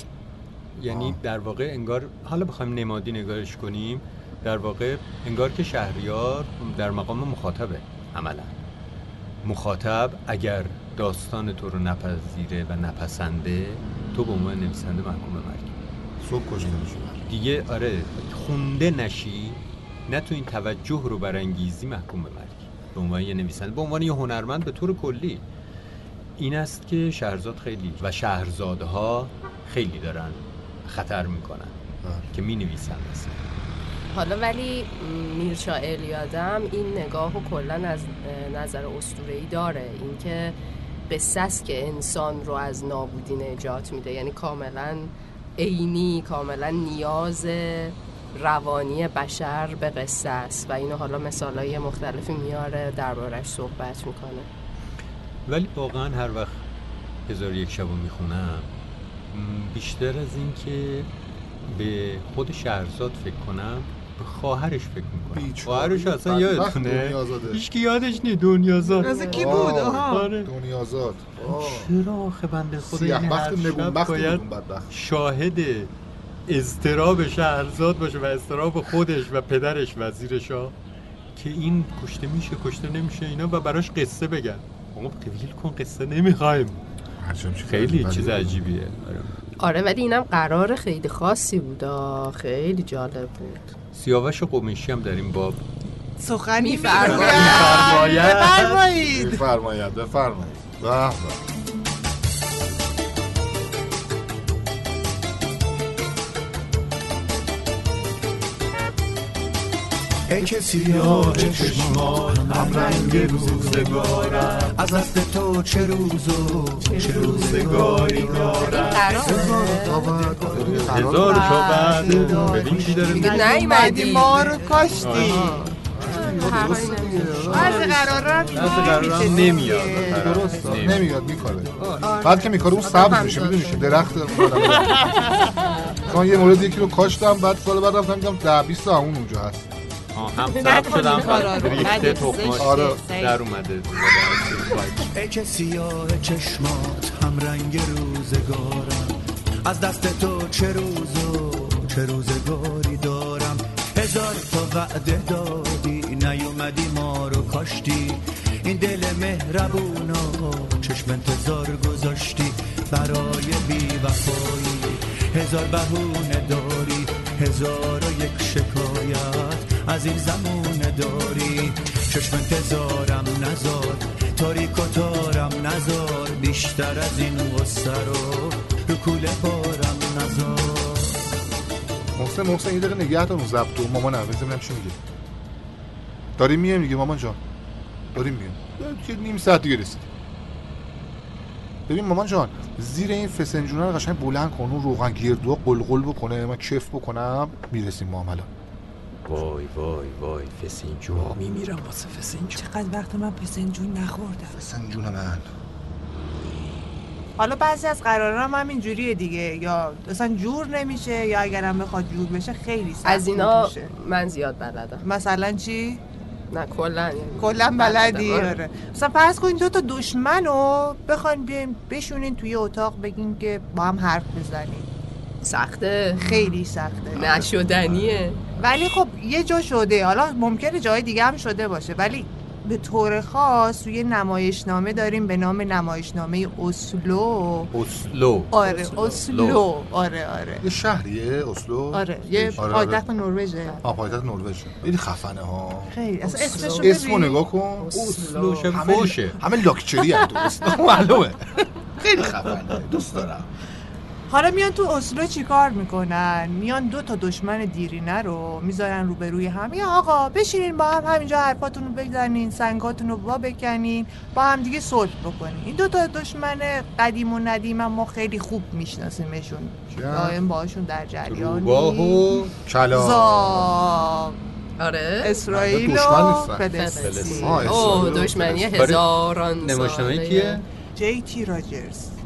یعنی در واقع انگار حالا بخوایم نمادی نگارش کنیم در واقع انگار که شهریار در مقام مخاطبه عملا. مخاطب اگر داستان تو رو نپذیره و نپسنده تو به عنوان نویسنده محکوم به مرگ. صبح کشته میشه دیگه آره خونده نشی؟ نه تو این توجه رو برانگیزی محکوم به مرگ. به عنوان یه نویسنده به عنوان یه هنرمند به طور کلی. این است که شهرزاد خیلی و شهرزادها خیلی دارن خطر می‌کنن که می نویسن اصلا حالا ولی میرشا الیادم این نگاه و کلا از نظر اسطوره‌ای داره. اینکه است که انسان رو از نابودی نجات میده یعنی کاملا عینی کاملا نیاز روانی بشر به قصه است و اینو حالا مثالای مختلفی میاره دربارش صحبت می‌کنه. ولی واقعا هر وقت هزار یک شب رو می‌خونم بیشتر از این که به خود شهرزاد فکر کنم به خواهرش فکر بیچاره. خواهرش اصلا یادتونه. هیچ کی یادش نی دنیازاد از کی بود؟ آها. آره. دنیازاد. چرا آخه بنده خدا یعنی باید شاهد اضطراب شهرزاد باشه و اضطراب خودش و پدرش وزیرشا که این کشته میشه کشته نمیشه اینا و براش قصه بگن. آقا ویل کن قصه نمی‌خوایم. خیلی چیز عجیبیه. آره. آره ولی اینم قرار خیلی خاصی بود. خیلی جالب بود. سیاوش قمیشی هم در این باب سخنی. می‌فرماید. بفرمایید بفرمایید بفرمایید ای که سیاه چشمات هم رنگ روزگارم. از دست تو چه روز و چه روزگاری دارم؟ هزار تا بعد ببین چی داره دیگه میگه نیومدی. ما رو کاشتی. از قرارم نمیاد. درست نمیاد. میکاره بعد که میکاره اون سبز میشه. می‌دونی که درخت من یه مورد یکی رو کاشتم بعد سال بعد رفتم دیدم ده 20 تا همون اونجا هست. هم سبز شدم رو. ریخته بله، تخماش آره. در اومده. ای که سیاه چشمات هم رنگ روزگارم. از دست تو چه روز و چه روزگاری دارم؟ هزار تا وعده دادی نیومدی ما رو کاشتی. این دل مهربونا چشم انتظار گذاشتی. برای بی وفایی هزار بهونه داری هزار و یک شکایت. از این زمونه داری. چشم انتظارم نزار تاریک و تارم نزار. بیشتر از این غصه رو رو کوله بارم نزار. محسن محسن یه دقیقه نگه دار اون ضبط و مامانم بذار ببینم چی میگه. داریم میایم دیگه مامان جان. داریم یه نیم ساعت دیگه رسید ببین مامان جان زیر این فسنجونه رو قشنگ بلند کن. اون روغن گردو قلقل بکنه من کف بکنم. می‌رسیم ما الان. وای وای وای فسینجو میمیرم واسه فسینجو چقدر وقت من پسنجون نخوردم. فسنجون من. حالا بعضی از قرارام هم اینجوریه دیگه. یا اصلا جور نمیشه یا اگرم بخواد جور بشه خیلی سخت از اینا میشه من زیاد بلدم. مثلا چی؟ نه کلا. کلا بلدی. آره. مثلا فرض کنین دو تا دشمن رو بخواین بیاین بشونین توی اتاق بگین که با هم حرف بزنین. سخته. خیلی سخته. نشدنیه. ولی خب یه جا شده. حالا ممکنه جای دیگه هم شده باشه. ولی به طور خاص توی نمایشنامه داریم به نام نمایشنامه اسلو. اسلو. آره اسلو. آره آره. یه شهریه اسلو؟ آره یه آره، پایتخت نروژه. آه پایتخت نروژ خیلی خفنه ها. خیلی. اصلا اسمشو اسمو ببین. نگاه کن. اسلو. همه پوشه همه لاکچری اسلو معلومه. خیلی خفنه. دوست دارم. حالا میان تو اسلو چیکار می‌کنن میان دو تا دشمن دیرینه رو می‌ذارن روبروی هم یا آقا بشینین با هم همینجا حرفاتون رو بزنین سنگاتون رو با بکنین با هم دیگه صلح بکنین این دو تا دشمن قدیم و ندیم هم ما خیلی خوب میشناسیمشون؟ دائم باشون در جریانی روباه و کلا آره اسرائیل و. فلسطین. دشمنی هزاران نمایشنامه ساله. کیه؟ جی تی راجرز.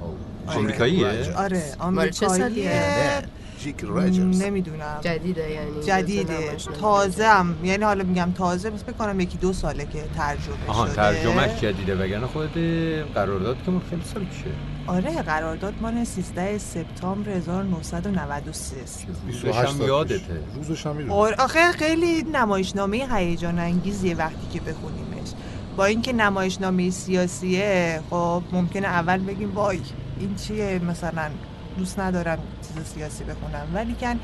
آمریکاییه؟ آره چه آمریکاییه. سالیه؟ جیک راجرز نمی‌دونم. جدیده یعنی جدیده. تازه هم یعنی حالا میگم تازه بس بکنم یکی دو ساله که ترجمه آها شده. ترجمهش جدیده. وگرنه خود قرارداد که من خیلی سال پیشه آره قرارداد مال 13 سپتامبر 1993 است. 28 هم سال یادته. روزش هم می‌دونم. آره، آخه خیلی نمایشنامه هیجان انگیزیه وقتی که بخونیمش. با اینکه نمایشنامه سیاسیه خب ممکنه اول بگیم وای. این چیه؟ مثلا دوست ندارم چیز سیاسی بخونم. ولی کن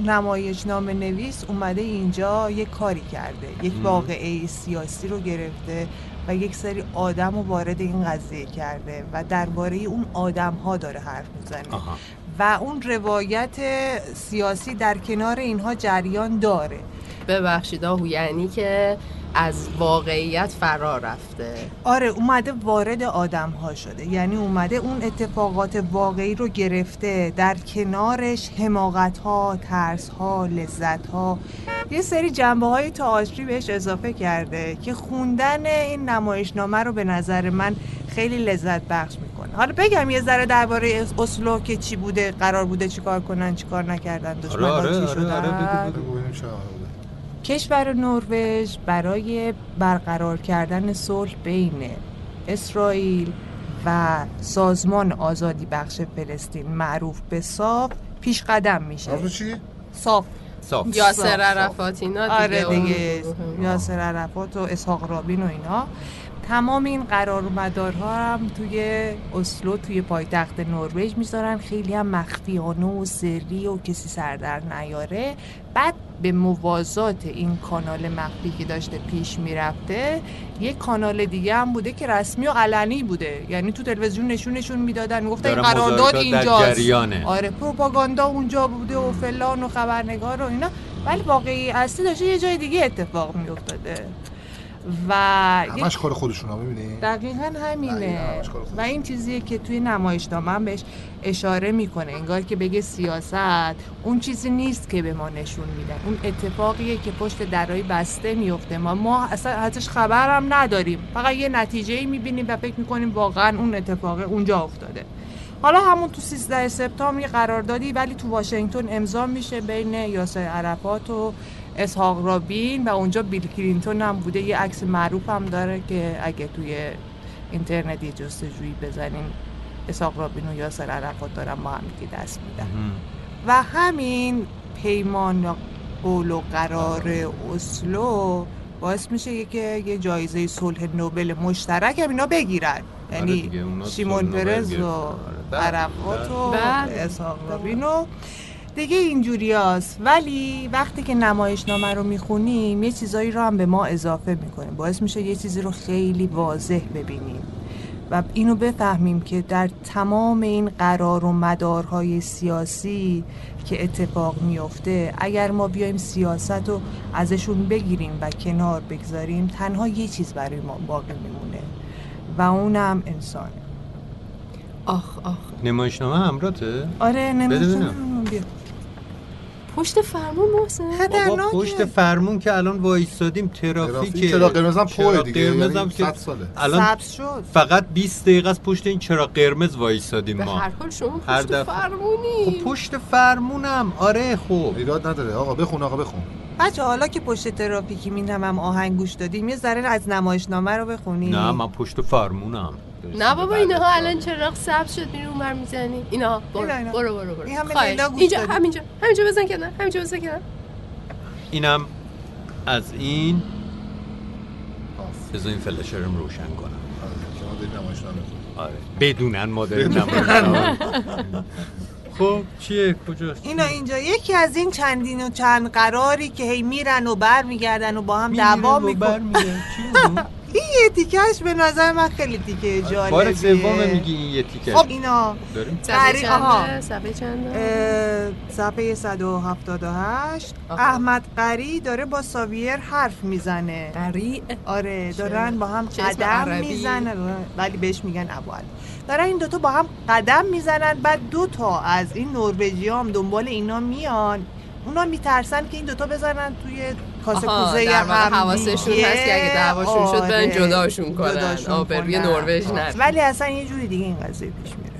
نمایشنامه نویس اومده اینجا یک کاری کرده. یک. واقعه سیاسی رو گرفته و یک سری آدم رو وارد این قضیه کرده و درباره اون آدم ها داره حرف می‌زنه. آها. و اون روایت سیاسی در کنار اینها جریان داره. ببخشید آهو یعنی که از واقعیت فرار رفته آره اومده وارد آدم ها شده یعنی اومده اون اتفاقات واقعی رو گرفته در کنارش حماقت ها ترس ها لذت ها یه سری جنبه های تئاتری بهش اضافه کرده که خوندن این نمایشنامه رو به نظر من خیلی لذت بخش می‌کنه حالا بگم یه ذره درباره اسلو که چی بوده قرار بوده چیکار کنن چیکار نکردن دشمن آره، چی آره، شدن آره، بگو. بگو چه خبره. کشور نروژ برای برقرار کردن صلح بین اسرائیل و سازمان آزادی بخش فلسطین معروف به صاف پیش قدم میشه چی؟ صاف صاف یاسر. عرفات اینا دیگه آره دیگه. یاسر عرفات و اسحاق رابین و اینا تمام این قرار مدارها هم توی اسلو توی پایتخت نروژ می‌ذارن. خیلی هم مخفیانه و سری و کسی سر در نیاره. بعد به موازات این کانال مخفی که داشته پیش می‌رفته یک کانال دیگه هم بوده که رسمی و علنی بوده. یعنی تو تلویزیون نشونشون می‌دادن. می‌گفتن این قرارداد اینجاست. آره پروپاگاندا اونجا بوده و فلان و خبرنگار و اینا. ولی واقعی اصلی داشته یه جای دیگه اتفاق میافتاده. و همش کار خودشون ها می‌بینی؟ دقیقا همینه. و این چیزیه که توی نمایشنامه هم بهش اشاره می‌کنه انگار که بگه سیاست اون چیزی نیست که به ما نشون میدن اون اتفاقیه که پشت درای بسته میفته ما ما اصلا ازش خبر هم نداریم. فقط یه نتیجه ای می‌بینیم و فکر می‌کنیم واقعا اون اتفاق اونجا افتاده. حالا همون تو 13 سپتامبر یه قراردادی ولی تو واشنگتن امضا میشه بین یاسر عرفات و اسحاق رابین و اونجا بیل کلینتون هم بوده یه عکس معروف هم داره که اگه توی اینترنت یه جستجویی بزنین اسحاق رابین و یاسر عرفات دارن با هم دست میدن و همین پیمان قول و قرار اسلو باعث میشه که یه جایزه صلح نوبل مشترک هم اینا بگیرن یعنی دیگه، اونا شیمون پرز و. آره. بله، عرفات و بله. اسحاق رابین و دیگه اینجوریاست ولی وقتی که نمایشنامه رو می‌خونیم یه چیزایی رو هم به ما اضافه می‌کنیم باعث میشه یه چیزی رو خیلی واضح ببینیم. و اینو بفهمیم که در تمام این قرار و مدارهای سیاسی که اتفاق میفته اگر ما بیایم سیاست رو ازشون بگیریم و کنار بگذاریم تنها یه چیز برای ما باقی میمونه. و اونم انسان. آخ آخ. نمایشنامه همراته؟ آره ببینم. بیا پشت فرمون محسن. بابا خطرناکه. پشت فرمون که الان وایستادیم ترافیک ترافیک چرا قرمز هم چرا پوه دیگه قرمز یعنی هم که 100 ساله. الان سبز شد. فقط 20 دقیقه از پشت این چرا قرمز وایستادیم به ما. هر حال شما هر پشت دفعه. فرمونی. خب پشت فرمونم. آره خب. ایراد نداره. آقا بخون آقا بخون. بچه حالا که پشت ترافیکی میرم هم آهنگ گوش دادیم یه ذره از نمایشنامه رو بخونیم نه من پشت فرمونم. نه بابا اینها الان چراغ سبز شد میری اونور می‌زنی. اینا برو. برو برو برو. این همه اینجا. همینجا. همینجا بزن کنار همینجا بزن کنار. اینم از این. بذار این فلشه رو روشن کنم. آره، آره. بدونن ما داریم خب چیه؟ کجاست؟ اینا اینجا یکی از این چندین و چند قراری که هی میرن و بر میگردن و با هم دعوا می‌کنن؟ این یه تیکش به نظر من خیلی تیکه جالبیه. بار سوم میگی این یه تیکه. خب اینا داریم؟ صفحه قری-. چنده؟ صفحه چنده؟ صفحه 178 آها. احمد قری داره با ساویر حرف می‌زنه. قریع آره دارن با هم قدم؟ می‌زنن. ولی بهش میگن ابوعلی دارن این دوتا با هم قدم می‌زنن بعد دو تا از این نروژی هم دنبال اینا میان. اونا میترسن که این دوتا بزنن توی کاسه کوزه در واقع هم حواسشون. هست که اگه دعواشون شد برن آره، جداشون کنن. آبروی. نروژ. نه ولی اصلا یه جوری دیگه این قضیه پیش میره.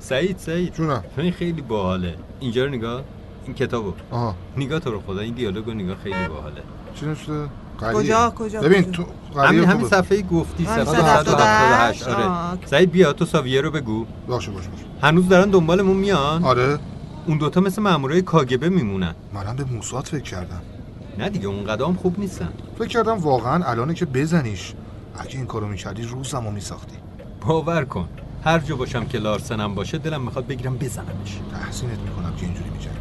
سعید سعید. جونم. این خیلی باحاله. اینجا رو نگاه این کتابو. آها. نگاه تو رو خدا این دیالوگو نگاه خیلی باحاله. چی نشده؟ قریه. کجا کجا ببین؟ تو همین قریه همین. صفحه گفتی صفحه 178 178 آره. اوکی. سعید بیا تو ساویه رو بگو. باشه باشه باشه. هنوز دارن دنبالمون میان. آره. اون دوتا مثل مامورای کاگبه میمونن. منم به موساد فکر کردم. نه دیگه اون قدم خوب نیستن. فکر کردم واقعا الانه که بزنیش. اگه این کارو می‌کردی روزمو میساختی. باور کن. هر جا باشم که لارسنم باشه دلم می‌خواد بگیرم بزنمش. تحسینت می‌کنم که اینجوری میجنگی.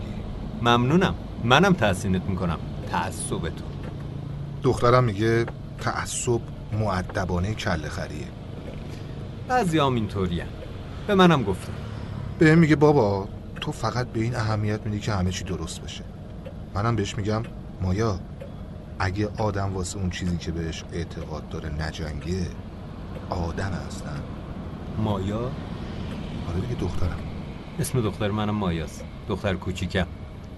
ممنونم. منم تحسینت می‌کنم. تعصب تو دخترم میگه تعصب معدبانه کله خریه. بعضی هم اینطورین به منم گفتم به میگه بابا تو فقط به این اهمیت میدی که همه چی درست بشه. منم بهش میگم مایا اگه آدم واسه اون چیزی که بهش اعتقاد داره نجنگه آدم هستن. مایا؟ آره دیگه دخترم. اسم دختر منم مایاست. دختر کوچیکم.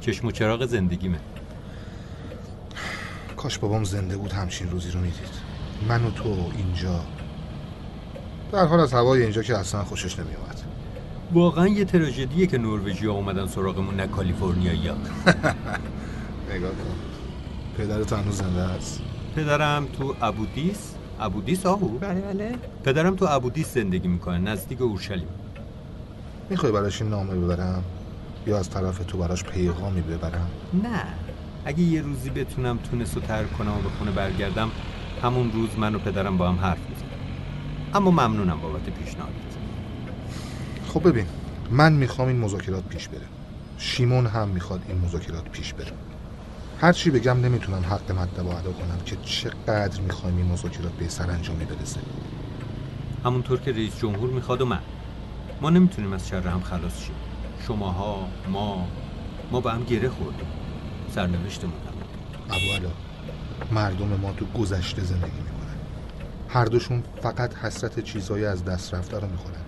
چشم و چراغ زندگیمه. کاش بابام زنده بود همچین روزی رو می‌دید. من و تو اینجا. در حال از هوای اینجا که اصلا خوشش نمیومد واقعا یه تراژدیه که نروژیا اومدن سراغمون نه کالیفرنیایی نگاه کن. پدرت هنوز زنده است؟ پدرم تو ابودیس ابودیس آهو بله بله. پدرم تو ابودیس زندگی می‌کنه نزدیک اورشلیم. می‌خوای براش این نامه ببرم؟ یا از طرف تو براش پیغامی ببرم؟ نه. اگه یه روزی بتونم تونس رو ترک کنم و به خونه برگردم همون روز من و پدرم با هم حرف می‌زنم اما ممنونم بابت پیشنهادت. خب ببین من می‌خوام این مذاکرات پیش بره. شیمون هم می‌خواد این مذاکرات پیش بره. هر چی بگم نمی‌تونم حق مطلب ادا کنم که چقدر می‌خوایم این مذاکرات به سرانجامی برسه. همونطور که رئیس جمهور می‌خواد و من. ما نمی‌تونیم از شر هم خلاص شیم. شماها ما ما به هم گره خوردیم. سرنوشتمون. ابو علا مردم ما تو گذشته زندگی می‌کنن. هر دوشون فقط حسرت چیزهای از دست رفته رو می‌خورن.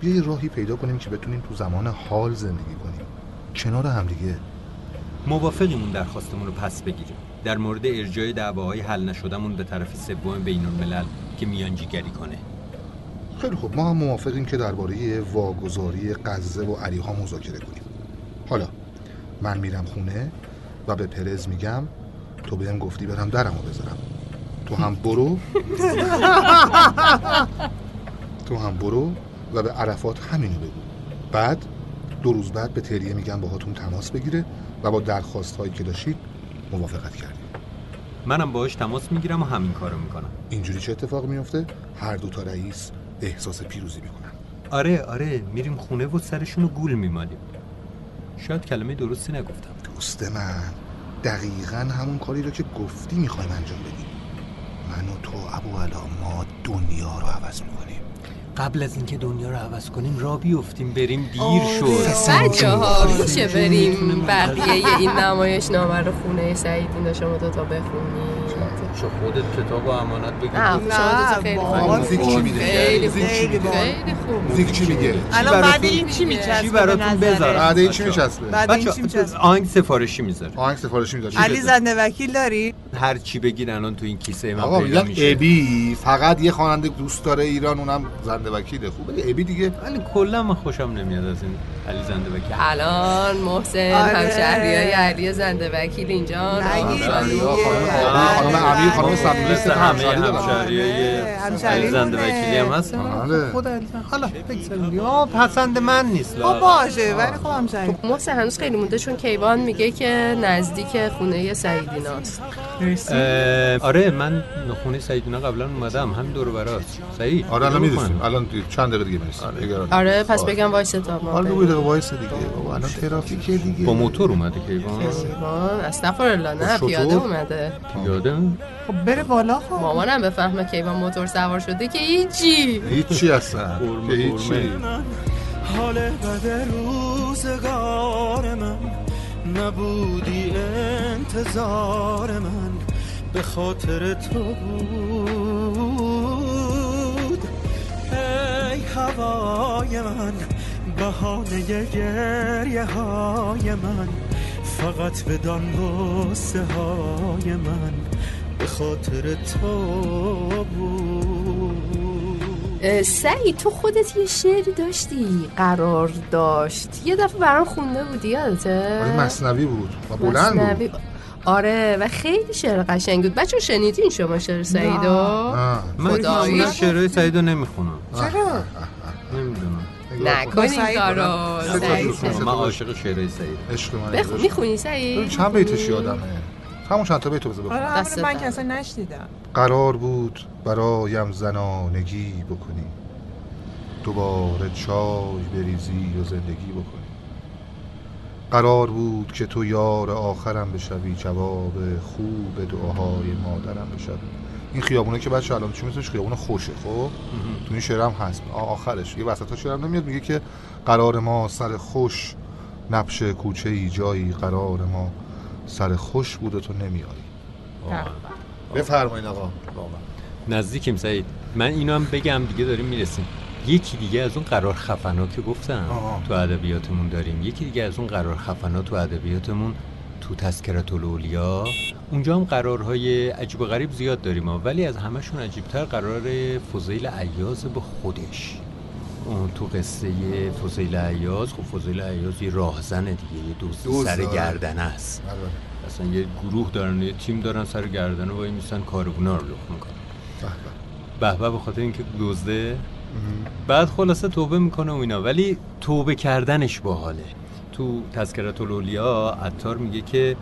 بیا یه راهی پیدا کنیم که بتونیم تو زمان حال زندگی کنیم. کنار همدیگه موافقیم اون درخواستمون رو پس بگیریم. در مورد ارجاع دعواهای حل نشدهمون به طرف سوم بین الملل که میانجیگری کنه. خیلی خوب. ما هم موافقیم که درباره واگذاری غزه و علیها مذاکره کنیم. حالا من میرم خونه و به پرز میگم تو بهم گفتی برم درمو بذارم. تو هم برو. تو هم برو و به عرفات همینو بگو. بعد دو روز بعد به تریه میگم باهاتون تماس بگیره و با درخواست هایی که داشتید موافقت کردیم. منم باهاش تماس می‌گیرم و همین کارو می‌کنم. اینجوری چه اتفاقی میفته هر دو تا رئیس احساس پیروزی می‌کنن. آره آره میریم خونه و سرشون رو گول میمالیم. شاید کلمه درستی نگفتم. دوست من دقیقا همون کاری رو که گفتی می‌خوایم انجام بدیم. من و تو ابو علا ما دنیا رو عوض می‌کنیم. قبل از اینکه دنیا رو عوض کنیم را بیفتیم بریم دیر آره. شد. بچه ها میشه بریم بقیه این نمایش نامه رو خونه سعید اینا شما دوتا بخونید چه خودت کتاب و امانت بگیر نه شما دوتا خیلی بابا، خوب. موزیک چی میده؟ خیلی موزیک چی میگه الان بعد براتون- این چی میچسبه چی به براتون؟ بذارم؟ بعد این چی. میچسبه؟ بعد این چی میچسبه؟ آهنگ سفارشی می‌ذاره آهنگ سفارشی میداری علی زنده وکیل داری؟ هر چی بگین الان تو این کیسه من آقا پیدا میگم میشه. ابی فقط یه خواننده دوست داره ایران اونم زنده وکیله. خوبه ابی دیگه ولی کلا من خوشم نمیاد از این علی زنده وکیل. الان محسن آره. همشهری های علی زنده وکیل اینجا. خانم امیر خانم صمیمی مثل همه. همشهریای همشهری علی زنده. وکیلی هم هست؟ بله. خود حالا بگذاریم پسند من نیست. خب باشه ولی خب همشهری. محسن هنوز خیلی مونده چون کیوان میگه که نزدیک خونه سعیدیناست آره من خونه سعیدونا قبلا اومدم. همین دور و براست سعید آره الان می‌رسیم. الان چند دقیقه دیگه می‌رسیم آره. پس بگم وایسه تا ما حالا بریم. بگو دقیقه وایس دیگه. بابا الان ترافیکه دیگه. با موتور اومده کیوان کیوان استغفرالله نه؟ پیاده اومده. یادم خب بره بالا خب. مامانم بفهمه کیوان موتور سوار شده که هیچی. هیچی که هیچی. قرمه. حال بد روزگار من. نبودی انتظار من به خاطر تو بود. ای هوای من بهانه گریه های من فقط بدان غصه های من به خاطر تو بود. اه، سعید تو خودت یه شعری داشتی قرار داشت. یه دفعه برام خونده بودی یادته؟ آره مصنوی بود و بلند بود. مصنوی. آره و خیلی شعر قشنگ بود. بچه شنیدین شما شعر سعیدو. من خدایی. معمولا شعرهای سعید رو نمی‌خونم. چرا؟ نمی‌دونم. نکن این سعید کارو. من عاشق شعرهای سعید عشق من بخون می‌خونی سعید؟ چند بیتش یادمه؟ همون چند تا بیتو بذار آره بخونم دست همون من. که اصلا نشنیدم. قرار بود برایم زنانگی بکنی. دوباره چای بریزی و زندگی بکنی. قرار بود که تو یار آخرم بشوی جواب خوب دعاهای مادرم بشوی. این خیابونه که بچه الان چی میسوش خیابون خوشه خب؟ تو این شعرم هست. آخرش. یه وسط ها شعرم نمیاد میگه که قرار ما سر خوش نبش کوچه ای جایی قرار ما سر خوش بود و تو نمیاری بفرمایید آقا. نزدیکیم سعید. من اینو هم بگم دیگه داریم می‌رسیم. یکی دیگه از اون قرار خفنا که گفتم آها. تو ادبیاتمون داریم. یکی دیگه از اون قرار خفنا تو ادبیاتمون تو تذکرت الاولیا. اونجا هم قرارهای عجیب و غریب زیاد داریم ها. ولی از همشون عجیبتر قرار فضیل عیاز به خودش. اون تو قصه فضیل عیاز خب فضیل عیاز یه راهزنه دیگه یه دوست سر. گردنه است. اصلا یه گروه دارن یه تیم دارن سر گردنه وای میسن کارگونا رو لخ می‌کنن. به به به خاطر اینکه دزده. بعد خلاصه توبه می‌کنه و اینا. ولی توبه کردنش باحاله. تو تذکرت الاولیا عطار میگه که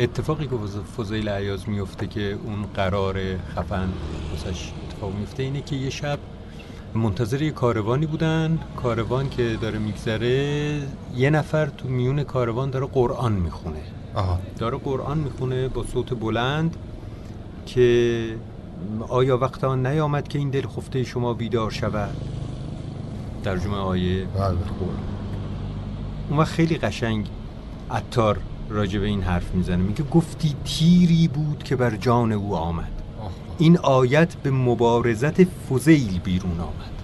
اتفاقی که فضیل عیاز میفته که اون قرار خفن واسش اتفاق میفته اینه که یه شب منتظر یه کاروانی بودن. کاروان که داره میگذره یه نفر تو میون کاروان داره قرآن می‌خونه. آها. داره قرآن می‌خونه با صوت بلند که آیا وقت آن نیامد که این دل خفته شما بیدار شود؟ ترجمه آیه بله. اون وقت خیلی قشنگ عطار راجع به این حرف می‌زنه. میگه گفتی تیری بود که بر جان او آمد. آه. این آیت به مبارزت فضیل بیرون آمد.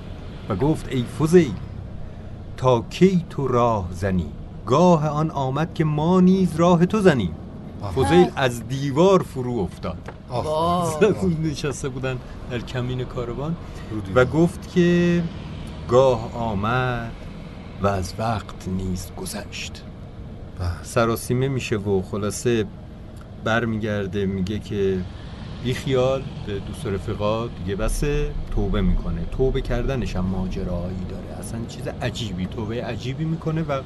و گفت ای فضیل تا کی تو راه زنی؟ گاه آن آمد که ما نیز راه تو زنیم. فضیل از دیوار فرو افتاد. نشسته بودن در کمین کاروان. و گفت که گاه آمد و از وقت نیز گذشت. سراسیمه میشه و خلاصه برمیگرده میگه که بی خیال به دوست و رفیقا دیگه بسه توبه می‌کنه توبه کردنش هم ماجرایی داره اصلا چیز عجیبی توبه عجیبی می‌کنه و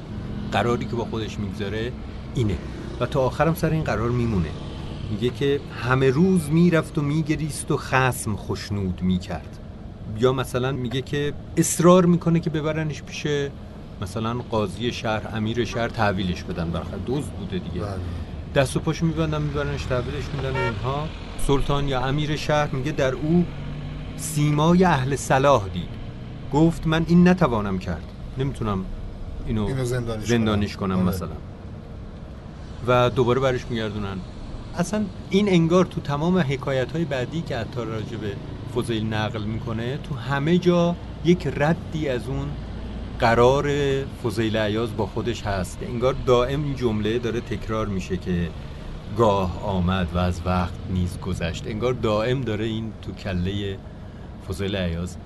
قراری که با خودش می‌گذاره اینه. و تا آخرم سر این قرار میمونه. میگه که همه روز می‌رفت و میگریست و خسم خشنود می‌کرد. یا مثلا میگه که اصرار می‌کنه که ببرنش پیش مثلا قاضی شهر امیر شهر تحویلش بدن برخلاف. دزد بوده دیگه. بله. دست و پاشو میبندن میبرنش تحویلش میدن و اینها. سلطان یا امیر شهر میگه در او سیمای اهل صلاح دید. گفت من این نتوانم کرد. نمی‌تونم اینو, اینو زندانیش زندانیش کنم. کنم آره. مثلا و دوباره برش میگردونن اصلا این انگار تو تمام حکایت های بعدی که عطار راجع به فضیل نقل می‌کنه تو همه جا یک ردی از اون قرار فضیل عیاز با خودش هست انگار دائم این جمله داره تکرار میشه که گاه آمد و از وقت نیز گذشت انگار دائم داره این تو کله فضیل عیاز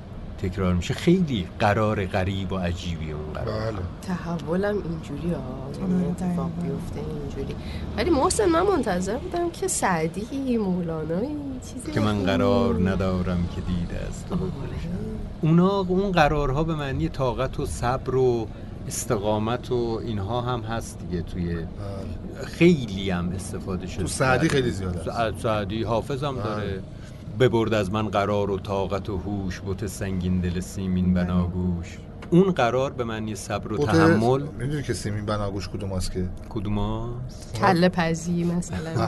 تکرار میشه خیلی قرار غریب و عجیبی اون قرار بله تحولم اینجوری ها آره، یعنی اتفاق. بیفته اینجوری ولی محسن من منتظر بودم که سعدی مولانایی چیزی که من. قرار ندارم که دیده از تو بگذشت اونا اون قرارها به معنی طاقت و صبر و استقامت و اینها هم هست دیگه توی بله. خیلی هم استفاده شده تو سعدی خیلی زیاد است. سعد سعدی حافظ هم بله. داره ببرد از من قرار و طاقت و هوش بت سنگین دل سیمین بناگوش. اون قرار به معنی صبر و بوته- تحمل. می‌دونی که سیمین بناگوش کدوم است که؟ کدوم هست؟ کله پزی مثلا.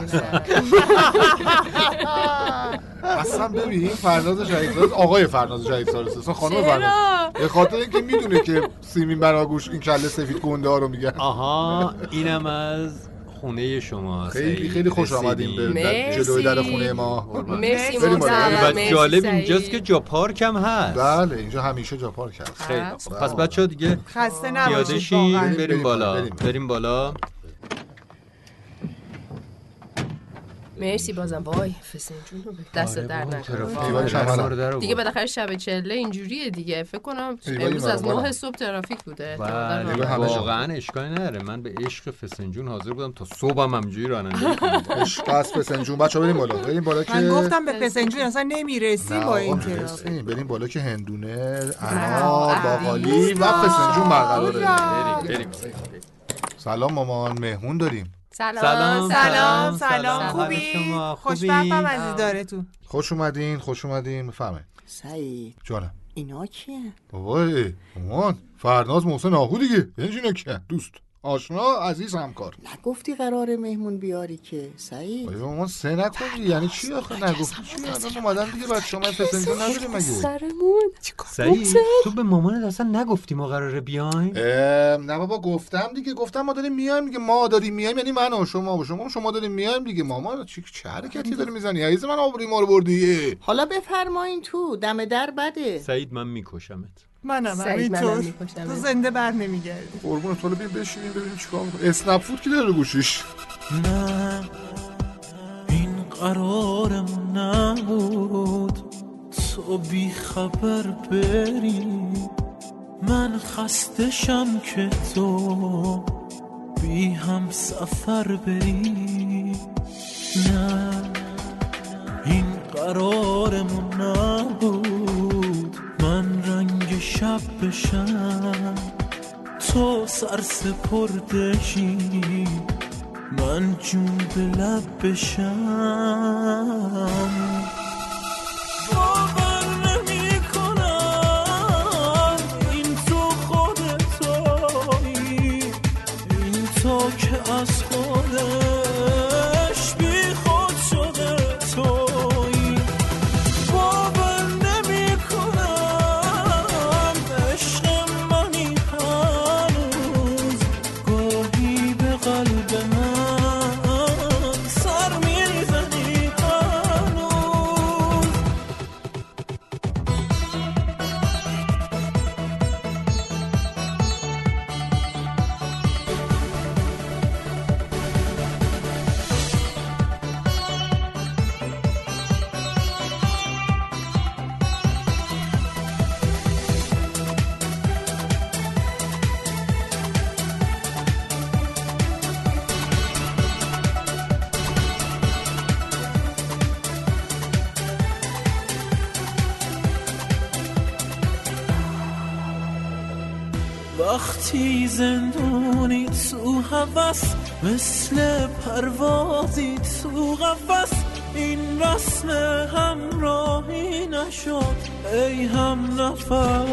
اصلا ببین این فرناز جدیدساز آقای فرناز جدیدساز اصلا خانم فرناز. به خاطر اینکه می‌دونه که سیمین بناگوش این کله سفید گنده ها رو میگن. آها اینم از خونه شما خیلی. خیلی خوش آمدیم به. جلوی در خونه ما مرسی و مرسی جالب. اینجاست که جا پارک هم هست بله اینجا همیشه جا پارک هست خیلی. خوب. پس بچه دیگه خسته نباشید بریم، بالا. بریم بالا مرسی بازم. وای. فسنجون دست آره در نکنه. دیگه. بالاخره شب چله اینجوریه دیگه. فکر کنم امروز از. 9 صبح ترافیک بوده. واقعا اشکالی نداره. من به عشق فسنجون حاضر بودم تا صبحم همجوری رانندگی کنم عشق از فسنجون. بچه بریم بالا. بریم بالا که من گفتم به پسنجون اصلا نمی‌رسی نه با این ترافیک. بریم بالا که هندونه نه. انار باقالی و فسنجون برقراره. بریم بریم. سلام مامان. مهمون داریم. سلام سلام، سلام سلام، سلام. خوبی؟ خوشبختم از دیدارتون خوش اومدین خوش اومدین. بفهمه سعید. جانم. اینا کیه؟ بابا ای، مامان فرناز محسن آهو دیگه. یعنی اینا کیه دوست. آشنا عزیز همکار. نگفتی قرار مهمون بیاری که سعید؟ بابا مامان سه نکنی یعنی چی آخه نگفتی؟ چی؟ الان اومدن دیگه بعد شما فسنجون نداریم مگه؟ سرمون. سعید تو به مامانت اصلا نگفتی ما قراره بیایم؟ نه بابا گفتم دیگه. گفتم ما داریم میایم دیگه. ما داریم میایم یعنی من و شما و شما شما داریم میایم دیگه. مامان چی چه حرکتی داری می‌زنی؟ عزیز من آبروی ما رو بردی. حالا بفرمایین تو. دم در بده. سعید من میکشمت. منم همینطور. تو زنده بر نمیگردی. قربون تو بیم بشینیم ببینیم چیکار می‌کنی. اسنپ فود کی داره گوشیش؟ نه این قرارمون نبود. تو بی خبر بری. من خستشم که تو بی هم سفر بری. بشم تو سر سپردشی من جون به لب بشم. وقتی زندونی تو هوس مثل پروازی تو قفس. این رسم همراهی نشد ای هم نفر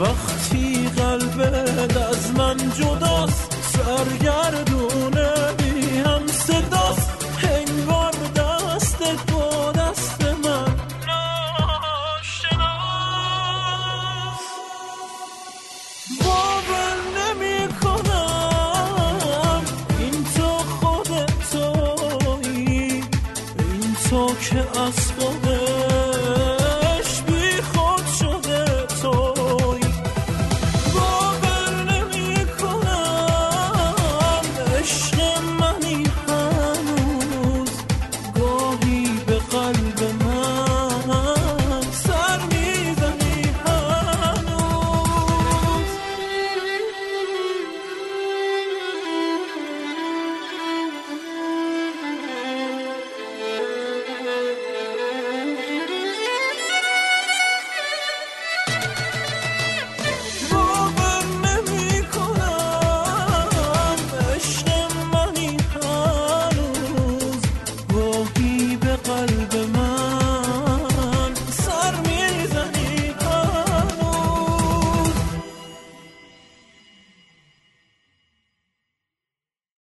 وقتی قلبت از من جداست سرگردون